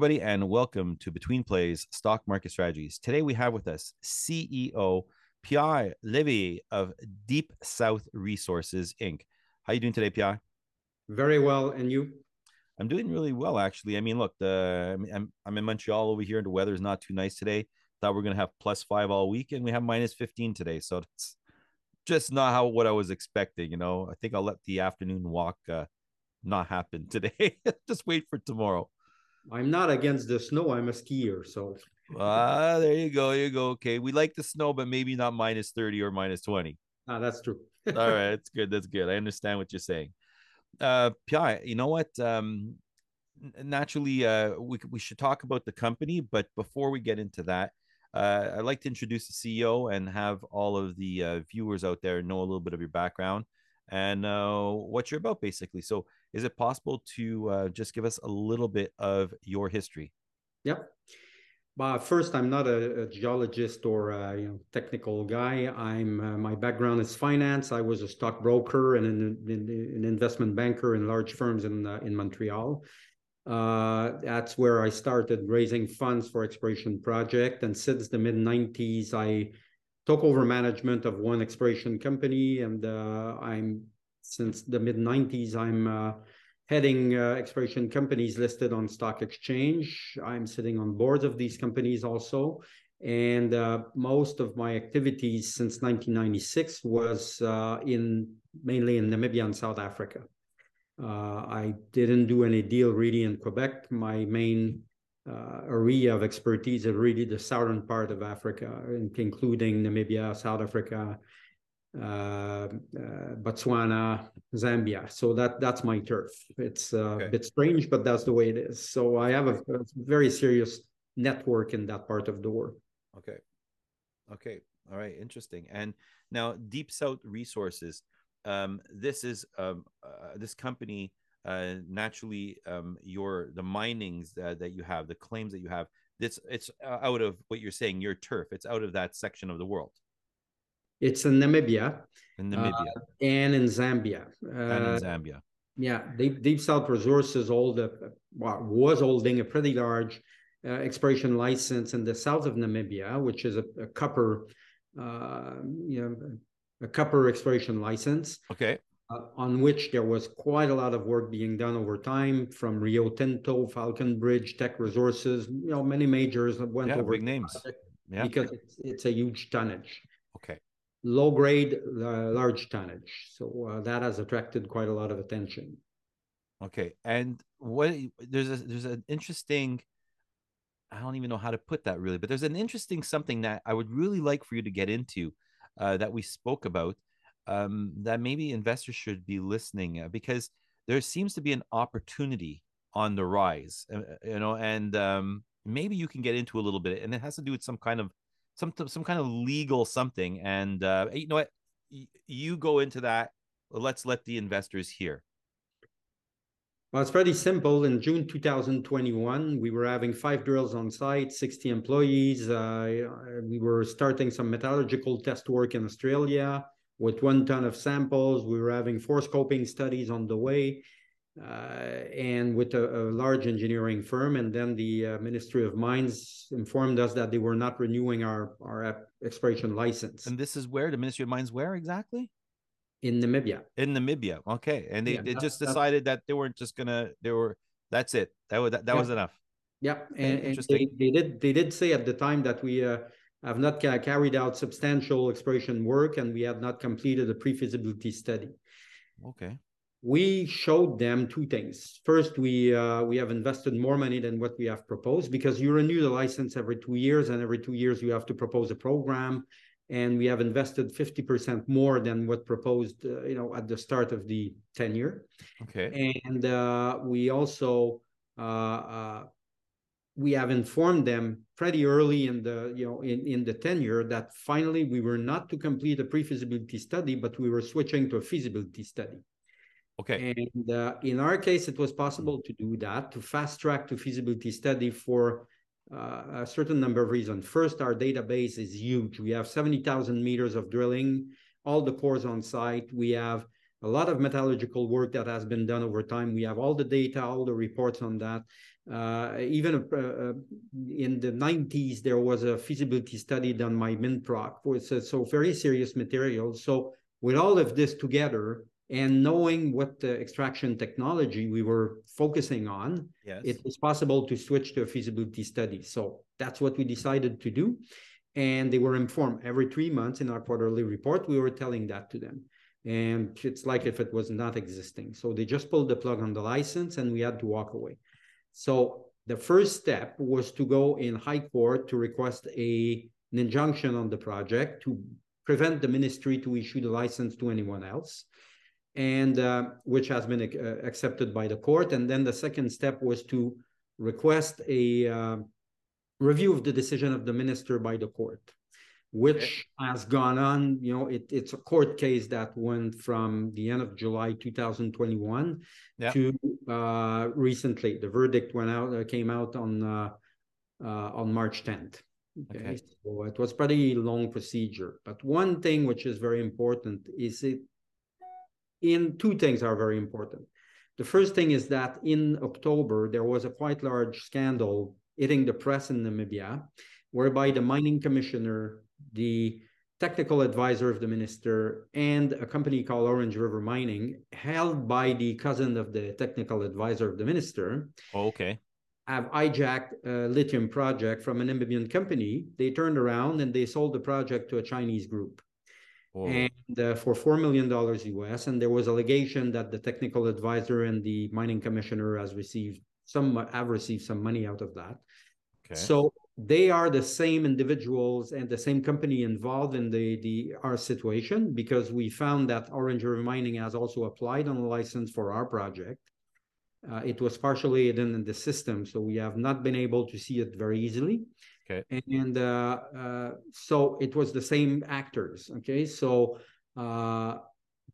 everybody, and welcome to Between Plays Stock Market Strategies. Today we have with us CEO Pierre Levy of Deep South Resources Inc. How you doing today, Pierre? Very well, and you? I'm doing really well, actually. I mean, look, the I'm I'm in Montreal over here, and the weather is not too nice today. Thought we are gonna have plus five all week, and we have minus 15 today, so it's just not how what I was expecting. You know, I think I'll let the afternoon walk uh, not happen today. just wait for tomorrow. I'm not against the snow. I'm a skier, so. Ah, there you go. You go. Okay, we like the snow, but maybe not minus thirty or minus twenty. Ah, that's true. All right, that's good. That's good. I understand what you're saying. Uh, you know what? Um, naturally, uh, we we should talk about the company, but before we get into that, uh, I'd like to introduce the CEO and have all of the uh, viewers out there know a little bit of your background and uh, what you're about, basically. So, is it possible to uh, just give us a little bit of your history? Yep. But first, I'm not a, a geologist or a you know, technical guy. I'm uh, my background is finance. I was a stockbroker and an, an investment banker in large firms in uh, in Montreal. Uh, that's where I started raising funds for exploration project. And since the mid 90s, I took over management of one exploration company, and uh, I'm since the mid 90s, I'm uh, heading uh, exploration companies listed on stock exchange. I'm sitting on boards of these companies also. And uh, most of my activities since 1996 was uh, in mainly in Namibia and South Africa. Uh, I didn't do any deal really in Quebec. My main uh, area of expertise is really the southern part of Africa, including Namibia, South Africa, Botswana, Zambia. So that that's my turf. It's uh, okay. a bit strange, but that's the way it is. So I have a, a, very serious network in that part of the world. Okay, okay, all right, interesting. And now, Deep South Resources um, this is um, uh, this company uh, naturally um, your the minings that, that you have the claims that you have it's it's uh, out of what you're saying your turf it's out of that section of the world it's in namibia in namibia uh, and in zambia and in uh, zambia yeah deep, deep south resources hold a, well, was holding a pretty large uh, exploration license in the south of namibia which is a, a copper you know a copper exploration license. Okay. Uh, on which there was quite a lot of work being done over time from Rio Tinto, Falconbridge, Teck Resources, you know, many majors that went yeah, over big names. Yeah. Because it's, it's a huge tonnage. Okay. Low grade, uh, large tonnage. So uh, that has attracted quite a lot of attention. Okay. And what there's a there's an interesting I don't even know how to put that really, but there's an interesting something that I would really like for you to get into uh, that we spoke about um, that maybe investors should be listening uh, because there seems to be an opportunity on the rise, uh, you know, and um, maybe you can get into a little bit, and it has to do with some kind of some some kind of legal something. And uh, you know what, you go into that. Let's let the investors hear. Well, it's pretty simple. In June 2021, we were having five drills on site, 60 employees. Uh, we were starting some metallurgical test work in Australia with one ton of samples. We were having four scoping studies on the way. Uh, and with a, a, large engineering firm. And then the uh, Ministry of Mines informed us that they were not renewing our, our exploration license. And this is where the Ministry of Mines, where exactly? in Namibia. In Namibia, okay, and they, yeah, they just decided that they weren't just gonna. They were. That's it. That was that, that yeah. was enough. Yeah, and, and they, they, did they did say at the time that we uh, have not ca- carried out substantial exploration work and we had not completed a pre-feasibility study. Okay. We showed them two things. First, we uh, we have invested more money than what we have proposed because you renew the license every two years, and every two years you have to propose a program and we have invested 50% more than what proposed, uh, you know, at the start of the tenure. Okay. And uh, we also uh, uh, we have informed them pretty early in the you know in, in the tenure that finally we were not to complete a pre-feasibility study, but we were switching to a feasibility study. Okay. And uh, in our case, it was possible to do that to fast track to feasibility study for uh, a certain number of reasons. First, our database is huge. We have 70,000 meters of drilling, all the cores on site. We have a lot of metallurgical work that has been done over time. We have all the data, all the reports on that. Uh, even uh, uh in the 90s, there was a feasibility study done by Minproc, so, so very serious material. So with all of this together, and knowing what the extraction technology we were focusing on, yes. it was possible to switch to a feasibility study. So that's what we decided to do. And they were informed every three months in our quarterly report, we were telling that to them. And it's like if it was not existing. So they just pulled the plug on the license and we had to walk away. So the first step was to go in high court to request a, an injunction on the project to prevent the ministry to issue the license to anyone else and uh, which has been uh, accepted by the court. And then the second step was to request a uh, review of the decision of the minister by the court, which okay. has gone on. You know, it, it's a court case that went from the end of July 2021 yeah. to uh, recently. The verdict went out, uh, came out on uh, on March 10th. Okay. okay. So it was pretty long procedure. But one thing which is very important is it in two things are very important. The first thing is that in October, there was a quite large scandal hitting the press in Namibia, whereby the mining commissioner, the technical advisor of the minister, and a company called Orange River Mining, held by the cousin of the technical advisor of the minister. Oh, okay. Have hijacked a lithium project from a Namibian company. They turned around and they sold the project to a Chinese group. Whoa. and uh, for four million dollars US. And there was allegation that the technical advisor and the mining commissioner has received some have received some money out of that. Okay. So they are the same individuals and the same company involved in the the our situation because we found that Orange River Mining has also applied on a license for our project. Uh, it was partially hidden in the system, so we have not been able to see it very easily. Okay. And uh, uh, so it was the same actors. Okay. So uh,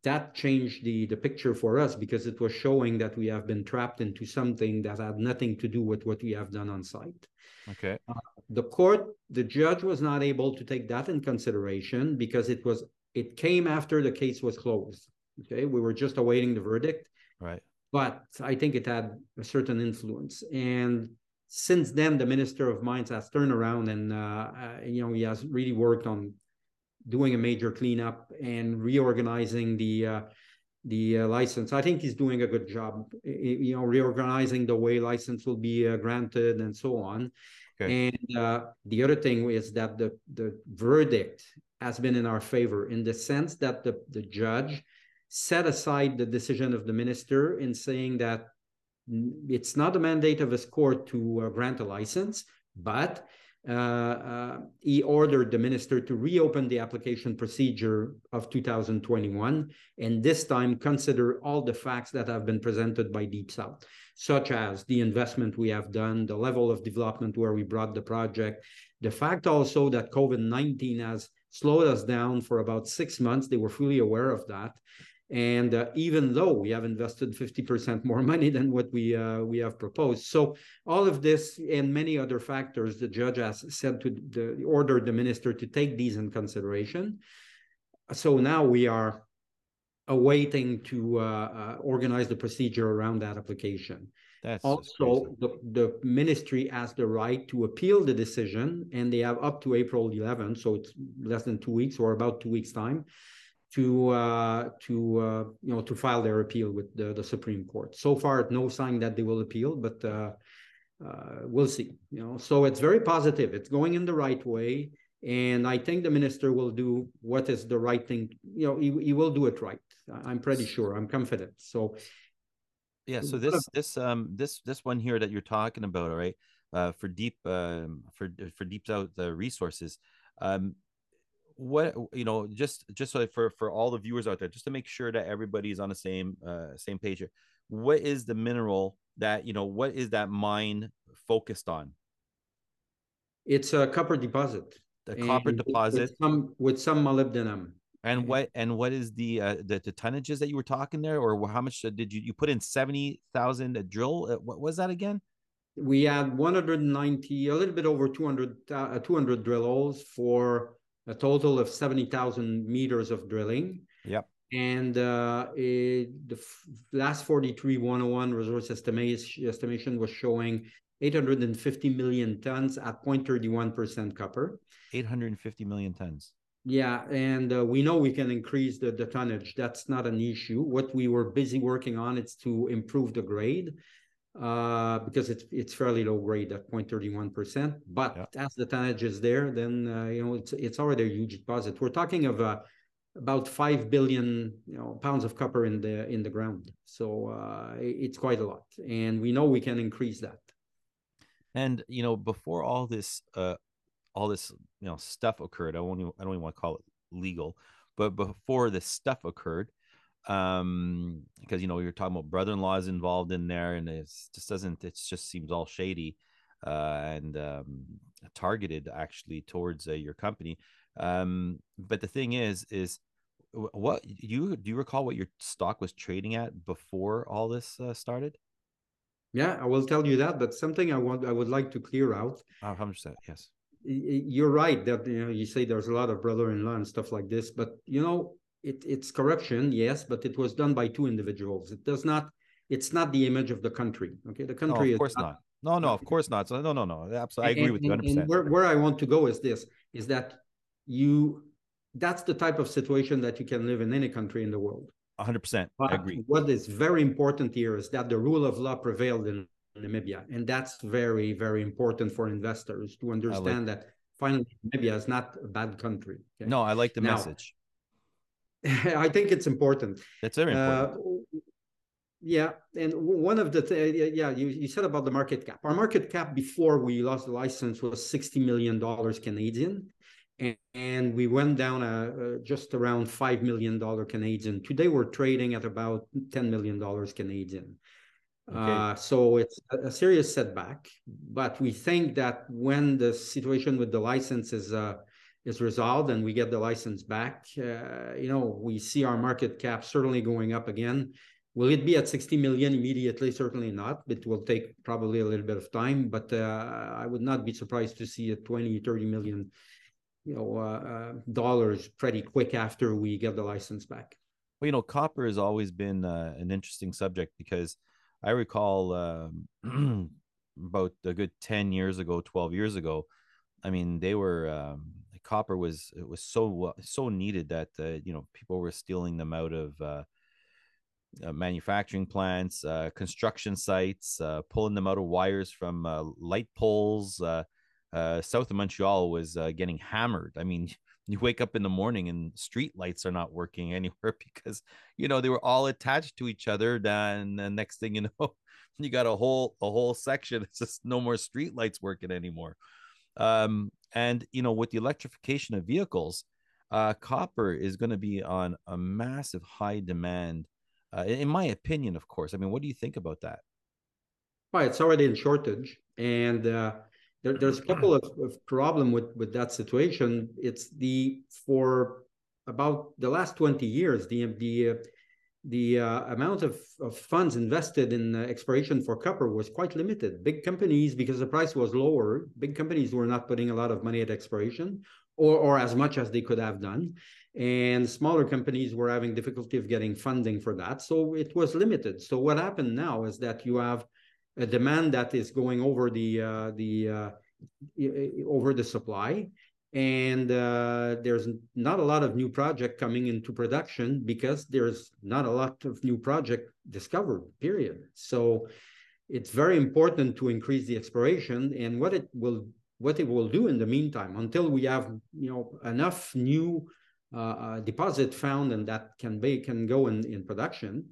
that changed the, the picture for us because it was showing that we have been trapped into something that had nothing to do with what we have done on site. Okay. Uh, the court, the judge was not able to take that in consideration because it was it came after the case was closed. Okay. We were just awaiting the verdict. Right. But I think it had a certain influence. And since then, the Minister of Mines has turned around and uh, uh, you know he has really worked on doing a major cleanup and reorganizing the uh, the uh, license. I think he's doing a good job. You know, reorganizing the way license will be uh, granted and so on. Okay. And uh, the other thing is that the the verdict has been in our favor in the sense that the the judge set aside the decision of the minister in saying that it's not a mandate of his court to uh, grant a license, but uh, uh, he ordered the minister to reopen the application procedure of 2021 and this time consider all the facts that have been presented by Deep South, such as the investment we have done, the level of development where we brought the project, the fact also that COVID 19 has slowed us down for about six months. They were fully aware of that. And uh, even though we have invested 50% more money than what we uh, we have proposed, so all of this and many other factors, the judge has said to the order the minister to take these in consideration. So now we are awaiting to uh, uh organize the procedure around that application. That's also the, the ministry has the right to appeal the decision, and they have up to April 11th, so it's less than two weeks or about two weeks time to uh, to uh, you know to file their appeal with the, the Supreme Court. So far, no sign that they will appeal, but uh, uh, we'll see. You know, so it's very positive. It's going in the right way, and I think the minister will do what is the right thing. You know, he, he will do it right. I'm pretty sure. I'm confident. So. Yeah. So this this um this this one here that you're talking about, all right, uh, for deep um for for deep out the resources, um what you know just just so for for all the viewers out there just to make sure that everybody's on the same uh same page here what is the mineral that you know what is that mine focused on? It's a copper deposit the copper deposit with some, with some molybdenum. And what and what is the uh the, the tonnages that you were talking there or how much did you you put in 70,000 a drill? Uh, what was that again? We had 190 a little bit over 200 uh, 200 drill holes for a total of 70,000 meters of drilling. Yep. And uh, it, the last 43101 resource estimation, estimation was showing 850 million tons at 0.31% copper. 850 million tons. Yeah, and uh, we know we can increase the, the tonnage. That's not an issue. What we were busy working on is to improve the grade uh, because it's it's fairly low grade at 0.31%. But yeah. as the tonnage is there, then uh, you know it's it's already a huge deposit. We're talking of uh, about five billion you know pounds of copper in the in the ground. So uh, it's quite a lot, and we know we can increase that. And you know, before all this, uh, all this you know stuff occurred, I won't. Even, I don't even want to call it legal, but before this stuff occurred, um, because you know you're talking about brother-in-laws involved in there, and it just doesn't. It just seems all shady, uh, and um, targeted actually towards uh, your company. Um, but the thing is, is what you do you recall what your stock was trading at before all this uh, started? Yeah, I will tell you that. But something I want, I would like to clear out. Oh, hundred percent. Yes. You're right that you know you say there's a lot of brother-in-law and stuff like this, but you know it, it's corruption, yes, but it was done by two individuals. It does not. It's not the image of the country. Okay, the country. No, of course not, not. No, no, of course not. So no, no, no. Absolutely, I agree and, with you. 100%. And where, where I want to go is this: is that you. That's the type of situation that you can live in any country in the world. 100%. I agree. What is very important here is that the rule of law prevailed in Namibia. And that's very, very important for investors to understand like that finally Namibia is not a bad country. Okay? No, I like the now, message. I think it's important. That's very important. Uh, yeah, and one of the th- yeah you, you said about the market cap. Our market cap before we lost the license was sixty million dollars Canadian, and, and we went down uh, uh, just around five million dollar Canadian. Today we're trading at about ten million dollars Canadian. Okay. Uh, so it's a, a, serious setback, but we think that when the situation with the license is uh, is resolved and we get the license back, uh, you know, we see our market cap certainly going up again. Will it be at 60 million immediately? Certainly not. It will take probably a little bit of time, but uh, I would not be surprised to see a 20, 30 million, you know, uh, dollars pretty quick after we get the license back. Well, you know, copper has always been an interesting subject because I recall um, about a good 10 years ago, 12 years ago. I mean, they were, um, copper was, it was so, so needed that, uh, you know, people were stealing them out of, uh, uh, manufacturing plants, uh, construction sites, uh, pulling them out of wires from uh, light poles. South of Montreal was getting hammered. I mean, you wake up in the morning and street lights are not working anywhere because you know they were all attached to each other then the next thing you know you got a whole a whole section it's just no more street lights working anymore um and you know with the electrification of vehicles uh copper is going to be on a massive high demand uh, in my opinion of course i mean what do you think about that well it's already in shortage and uh there, there's a couple of, of problem with with that situation. It's the for about the last 20 years, the the the uh, amount of, of funds invested in uh, exploration for copper was quite limited. Big companies, because the price was lower, big companies were not putting a lot of money at exploration or, or as much as they could have done. And smaller companies were having difficulty of getting funding for that. So it was limited. So what happened now is that you have a demand that is going over the uh, the uh, over the supply and uh, there's not a lot of new project coming into production because there's not a lot of new project discovered period so it's very important to increase the exploration and what it will what it will do in the meantime until we have you know enough new uh, uh deposit found and that can be can go in in production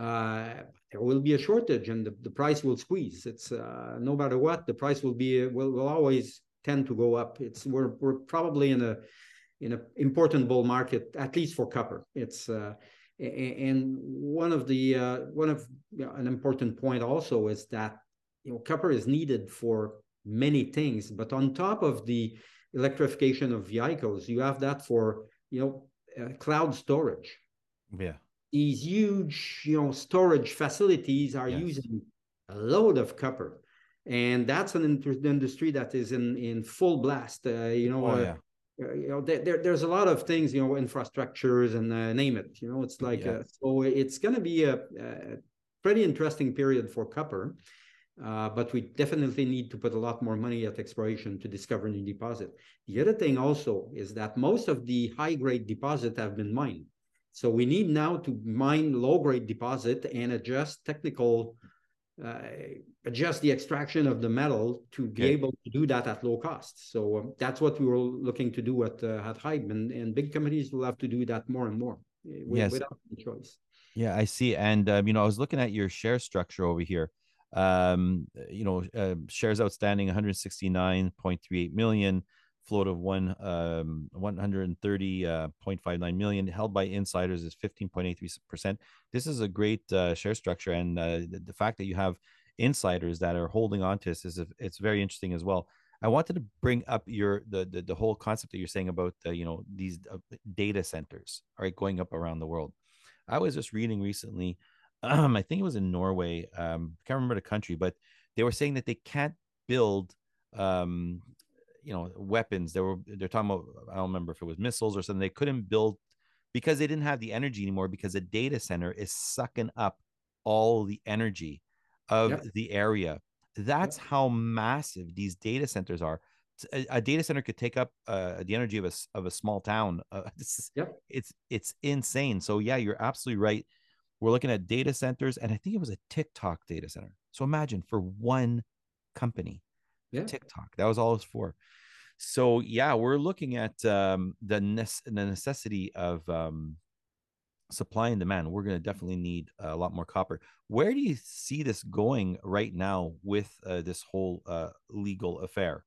uh, there will be a shortage and the, the price will squeeze. It's uh, no matter what, the price will be will, will always tend to go up. It's we're we're probably in a in an important bull market, at least for copper. It's uh, and one of the uh, one of you know, an important point also is that you know copper is needed for many things, but on top of the electrification of vehicles, you have that for you know uh, cloud storage. Yeah these huge, you know, storage facilities are yes. using a load of copper, and that's an industry that is in in full blast. Uh, you know, oh, uh, yeah. uh, you know, there, there's a lot of things, you know, infrastructures and uh, name it. You know, it's like yeah. so. It's going to be a, a, pretty interesting period for copper, uh, but we definitely need to put a lot more money at exploration to discover new deposit. The other thing also is that most of the high grade deposit have been mined, so we need now to mine low grade deposit and adjust technical adjust the extraction of the metal to be okay. able to do that at low cost. So um, that's what we were looking to do at uh, at Haib, and, and big companies will have to do that more and more uh, with, yes. without any choice. Yeah, I see. And um, you know, I was looking at your share structure over here. Um, you know, uh, shares outstanding 169.38 million float of one um 130.59 uh, million held by insiders is 15.83 percent. This is a great uh, share structure and uh, the, the, fact that you have insiders that are holding on to this is it's very interesting as well. I wanted to bring up your the the, the whole concept that you're saying about you know these uh, data centers all right going up around the world. I was just reading recently um, i think it was in norway um i can't remember the country but they were saying that they can't build um you know weapons. They were they're talking about I don't remember if it was missiles or something. They couldn't build because they didn't have the energy anymore because the data center is sucking up all the energy of yep. the area. That's yep. how massive these data centers are. A, a data center could take up uh, the energy of a of a small town. Uh, it's, yep. it's it's insane. So yeah, you're absolutely right. We're looking at data centers, and I think it was a TikTok data center. So imagine for one company, yeah. TikTok. That was all it's for. So yeah, we're looking at um, the, ne- the necessity of um, supply and demand. We're going to definitely need a lot more copper. Where do you see this going right now with uh, this whole uh, legal affair?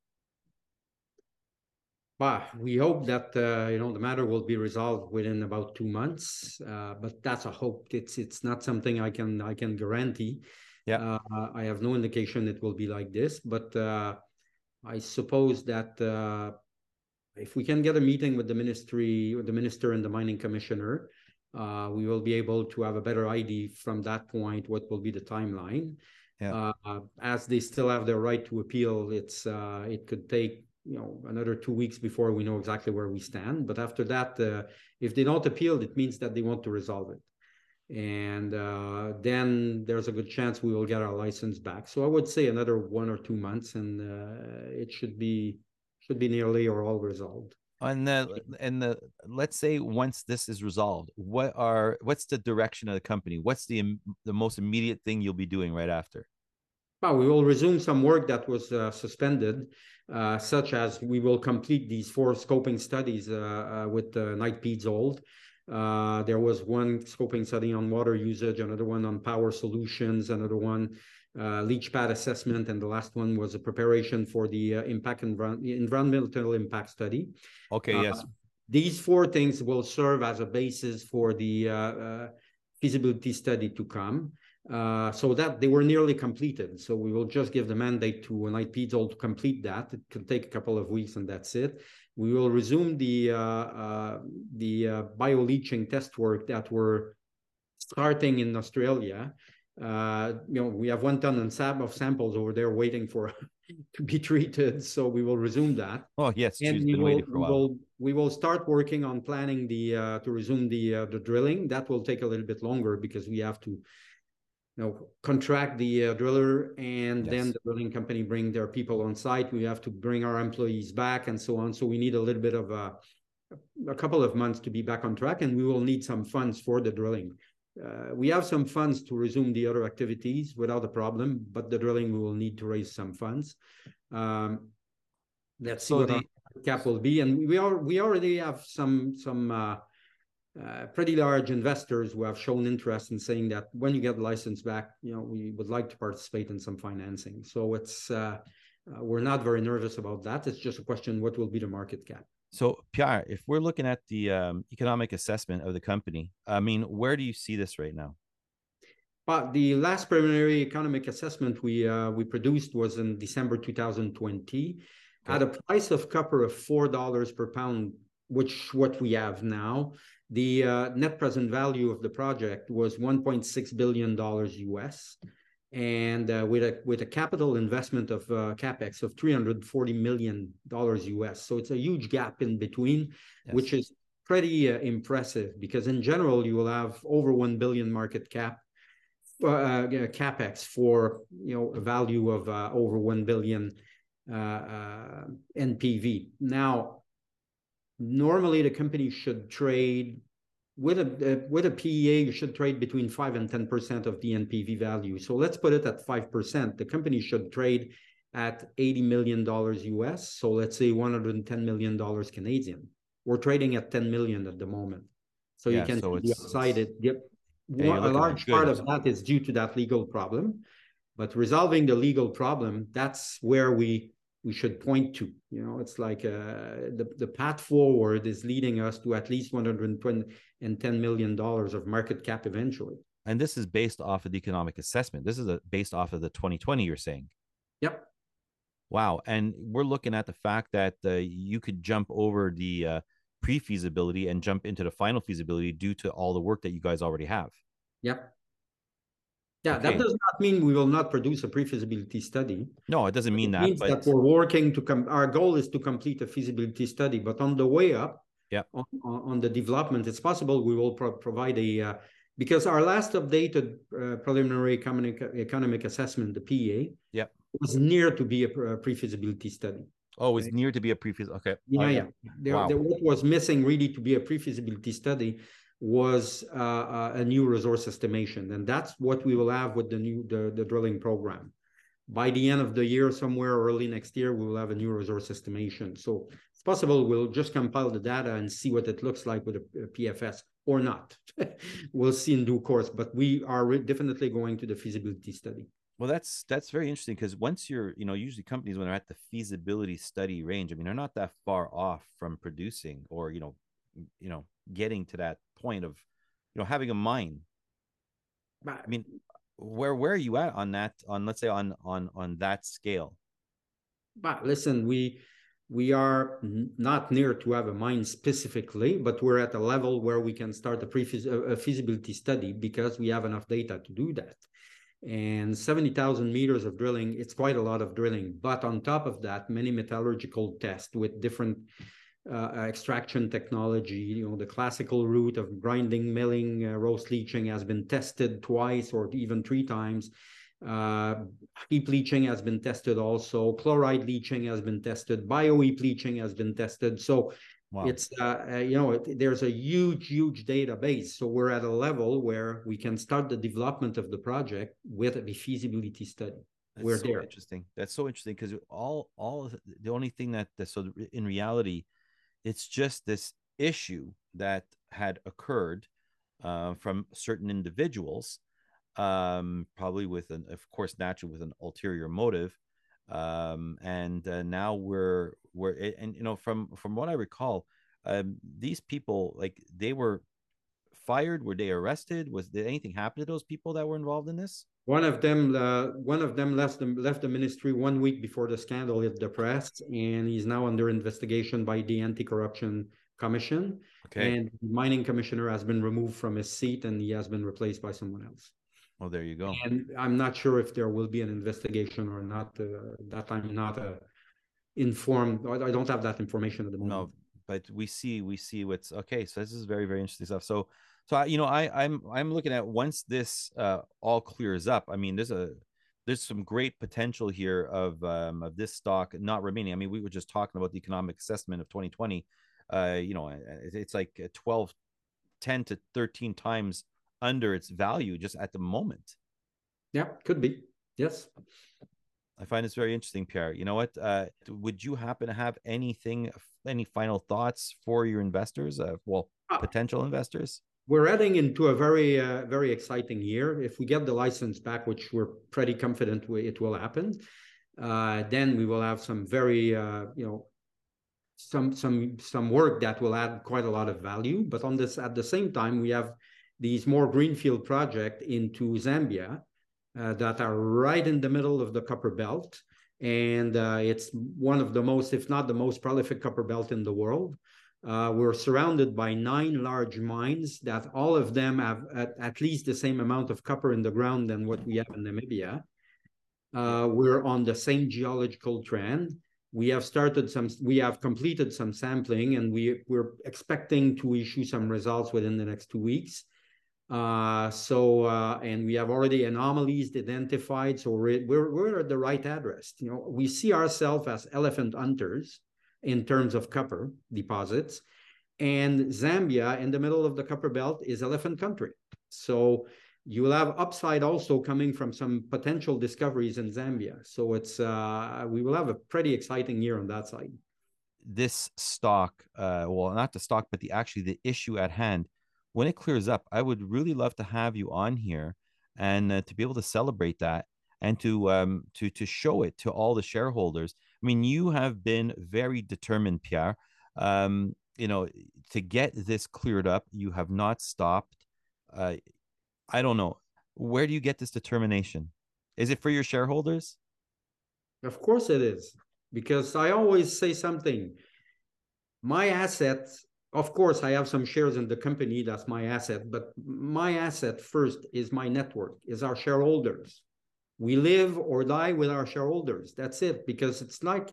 Well, we hope that uh, you know the matter will be resolved within about two months, uh, but that's a hope. It's it's not something I can I can guarantee. Yeah, uh, I have no indication it will be like this, but uh, I suppose that uh, if we can get a meeting with the ministry, with the minister and the mining commissioner, uh, we will be able to have a better idea from that point what will be the timeline. Yeah. Uh, as they still have their right to appeal, it's uh, it could take you know another two weeks before we know exactly where we stand. But after that, uh, if they don't appeal, it means that they want to resolve it and uh, then there's a good chance we will get our license back. So I would say another one or two months, and uh, it should be should be nearly or all resolved. And the and the let's say once this is resolved, what are what's the direction of the company? What's the the most immediate thing you'll be doing right after? Well, we will resume some work that was uh, suspended, uh, such as we will complete these four scoping studies uh, uh, with uh, Knight Piésold. Uh, there was one scoping study on water usage, another one on power solutions, another one uh, leach pad assessment, and the last one was a preparation for the uh, impact env- environmental impact study. Okay, yes. Uh, these four things will serve as a basis for the uh, uh, feasibility study to come. Uh, so that they were nearly completed. So we will just give the mandate to an IP to complete that. It can take a couple of weeks and that's it. We will resume the uh, uh, the uh, bioleaching test work that we're starting in Australia. Uh, you know, we have one ton of samples over there waiting for to be treated. So we will resume that. Oh yes, and we will, we will we will start working on planning the uh, to resume the uh, the drilling. That will take a little bit longer because we have to you know, contract the uh, driller and yes. then the drilling company bring their people on site. We have to bring our employees back and so on. So we need a little bit of a, a couple of months to be back on track and we will need some funds for the drilling. Uh, we have some funds to resume the other activities without a problem, but the drilling we will need to raise some funds. Um, let's so see what the... cap will be, and we are we already have some some uh, uh, pretty large investors who have shown interest in saying that when you get the license back, you know, we would like to participate in some financing. So it's uh, uh, we're not very nervous about that. It's just a question: what will be the market cap? So Pierre, if we're looking at the um, economic assessment of the company, I mean, where do you see this right now? But the last preliminary economic assessment we uh, we produced was in December 2020 okay. at a price of copper of four dollars per pound, which what we have now the uh, net present value of the project was 1.6 billion dollars US, and uh, with a with a capital investment of uh, capex of 340 million dollars US. So it's a huge gap in between, yes. which is pretty uh, impressive because in general you will have over 1 billion market cap uh, uh, capex for you know a value of uh, over 1 billion NPV. Now, normally the company should trade with a uh, with a PEA, you should trade between five and ten percent of the NPV value. So let's put it at five percent. The company should trade at eighty million dollars US. So let's say one hundred and ten million dollars Canadian. We're trading at ten million at the moment. So yeah, you can so upside. It yep. Yeah, a large part of that is due to that legal problem, but resolving the legal problem, that's where we we should point to. You know, it's like uh, the the path forward is leading us to at least 110 million dollars of market cap eventually. And this is based off of the economic assessment. This is a, based off of the 2020. You're saying. Yep. Wow, and we're looking at the fact that uh, you could jump over the uh, pre-feasibility and jump into the final feasibility due to all the work that you guys already have. Yep. Yeah, okay. that does not mean we will not produce a pre-feasibility study. No, it doesn't mean it that. Means but... that we're working to come. Our goal is to complete a feasibility study, but on the way up, yeah, on, on the development, it's possible we will pro- provide a uh, because our last updated uh, preliminary economic economic assessment, the PEA, yeah, was near to be a, pre-feasibility study. Oh, it's near to be a pre-feasibility. Okay. Yeah, oh, yeah. yeah. There, wow. there, what was missing really to be a pre-feasibility study was uh, uh, a new resource estimation, and that's what we will have with the new the, the drilling program. By the end of the year, somewhere early next year, we will have a new resource estimation. So it's possible we'll just compile the data and see what it looks like with a, a PFS or not. we'll see in due course, but we are definitely going to the feasibility study. Well, that's that's very interesting because once you're, you know, usually companies when they're at the feasibility study range, I mean, they're not that far off from producing or you know, you know, getting to that point of you know having a mine i mean where where are you at on that on let's say on on on that scale? But listen we we are not near to have a mine specifically but we're at a level where we can start a, pre a feasibility study because we have enough data to do that. And 70,000 meters of drilling it's quite a lot of drilling. But on top of that many metallurgical tests with different uh, extraction technology. You know, the classical route of grinding, milling, uh, roast leaching has been tested twice or even three times. Uh, heap leaching has been tested also. Chloride leaching has been tested. Bio heap leaching has been tested. So wow. it's uh, uh, you know it, there's a huge, huge database. So we're at a level where we can start the development of the project with a feasibility study. That's we're so there. Interesting. That's so interesting because all all the only thing that so in reality it's just this issue that had occurred uh, from certain individuals, um, probably with an, of course, naturally with an ulterior motive. Um, and uh, now we're we're and you know from from what I recall, um, these people like they were fired. Were they arrested? Was did anything happen to those people that were involved in this? One of them, uh, one of them left the, left the ministry one week before the scandal hit the press, and he's now under investigation by the Anti-Corruption Commission. Okay. And mining commissioner has been removed from his seat, and he has been replaced by someone else. Oh, there you go. And I'm not sure if there will be an investigation or not. Uh, that I'm not uh, informed. I don't have that information at the moment. No, but we see we see what's okay. So this is very very interesting stuff. So so I, you know, I I'm I'm looking at once this uh, all clears up. I mean, there's a there's some great potential here of um, of this stock not remaining. I mean, we were just talking about the economic assessment of 2020. Uh, you know, it's like 12, 10 to 13 times under its value just at the moment. Yeah, could be. Yes. I find this very interesting, Pierre. You know what? Uh, would you happen to have anything, any final thoughts for your investors? Uh, well, uh, potential investors we're heading into a very uh, very exciting year. If we get the license back, which we're pretty confident it will happen, uh, then we will have some very uh, you know some some some work that will add quite a lot of value. But on this at the same time, we have these more greenfield project into Zambia uh, that are right in the middle of the copper belt, and uh, it's one of the most, if not the most prolific copper belt in the world. Uh, we're surrounded by nine large mines that all of them have at, at, least the same amount of copper in the ground than what we have in Namibia. Uh, we're on the same geological trend. We have started some, we have completed some sampling and we, we're expecting to issue some results within the next two weeks. Uh, so, uh, and we have already anomalies identified. So we're, we're, we're at the right address. You know, we see ourselves as elephant hunters in terms of copper deposits. And Zambia, in the middle of the copper belt, is elephant country. So you will have upside also coming from some potential discoveries in Zambia. So it's uh, we will have a pretty exciting year on that side. This stock, uh, well, not the stock, but the actually the issue at hand. When it clears up, I would really love to have you on here and uh, to be able to celebrate that and to um, to to show it to all the shareholders I mean, you have been very determined, Pierre. Um, you know, to get this cleared up, you have not stopped. Uh, I don't know. Where do you get this determination? Is it for your shareholders? Of course it is, because I always say something. My assets, of course, I have some shares in the company. That's my asset. But my asset first is my network, is our shareholders we live or die with our shareholders. That's it because it's like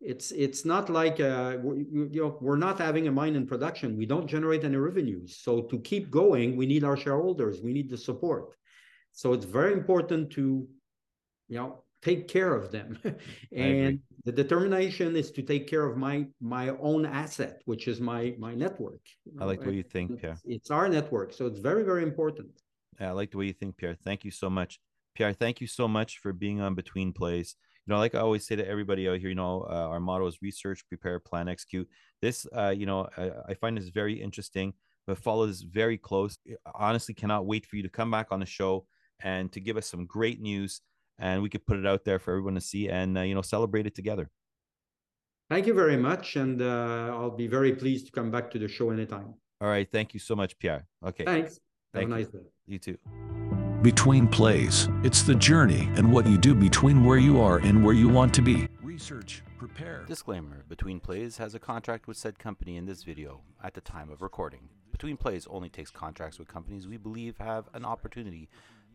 it's it's not like uh, you know we're not having a mine in production. We don't generate any revenues. So to keep going we need our shareholders. We need the support. So it's very important to you know take care of them. And the determination is to take care of my my own asset which is my my network i like the way you think pierre. it's, it's our network. So it's very very important. Yeah, i like the way you think pierre. Thank you so much Pierre, thank you so much for being on Between Plays. You know, like I always say to everybody out here, you know, uh, our motto is research, prepare, plan, execute. This, uh, you know, I, I find this very interesting, but follow this very close. Honestly, cannot wait for you to come back on the show and to give us some great news, and we could put it out there for everyone to see and uh, you know celebrate it together. Thank you very much, and uh, I'll be very pleased to come back to the show anytime. All right, thank you so much, Pierre. Okay, thanks. Have a nice day. You too. Between plays, it's the journey and what you do between where you are and where you want to be. Research, prepare. Disclaimer Between Plays has a contract with said company in this video at the time of recording. Between Plays only takes contracts with companies we believe have an opportunity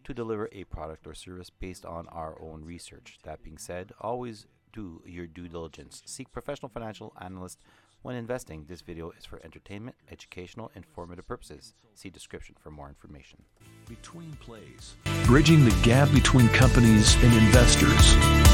to deliver a product or service based on our own research. That being said, always do your due diligence. Seek professional financial analyst when investing. This video is for entertainment, educational, and informative purposes. See description for more information. Between plays. Bridging the gap between companies and investors.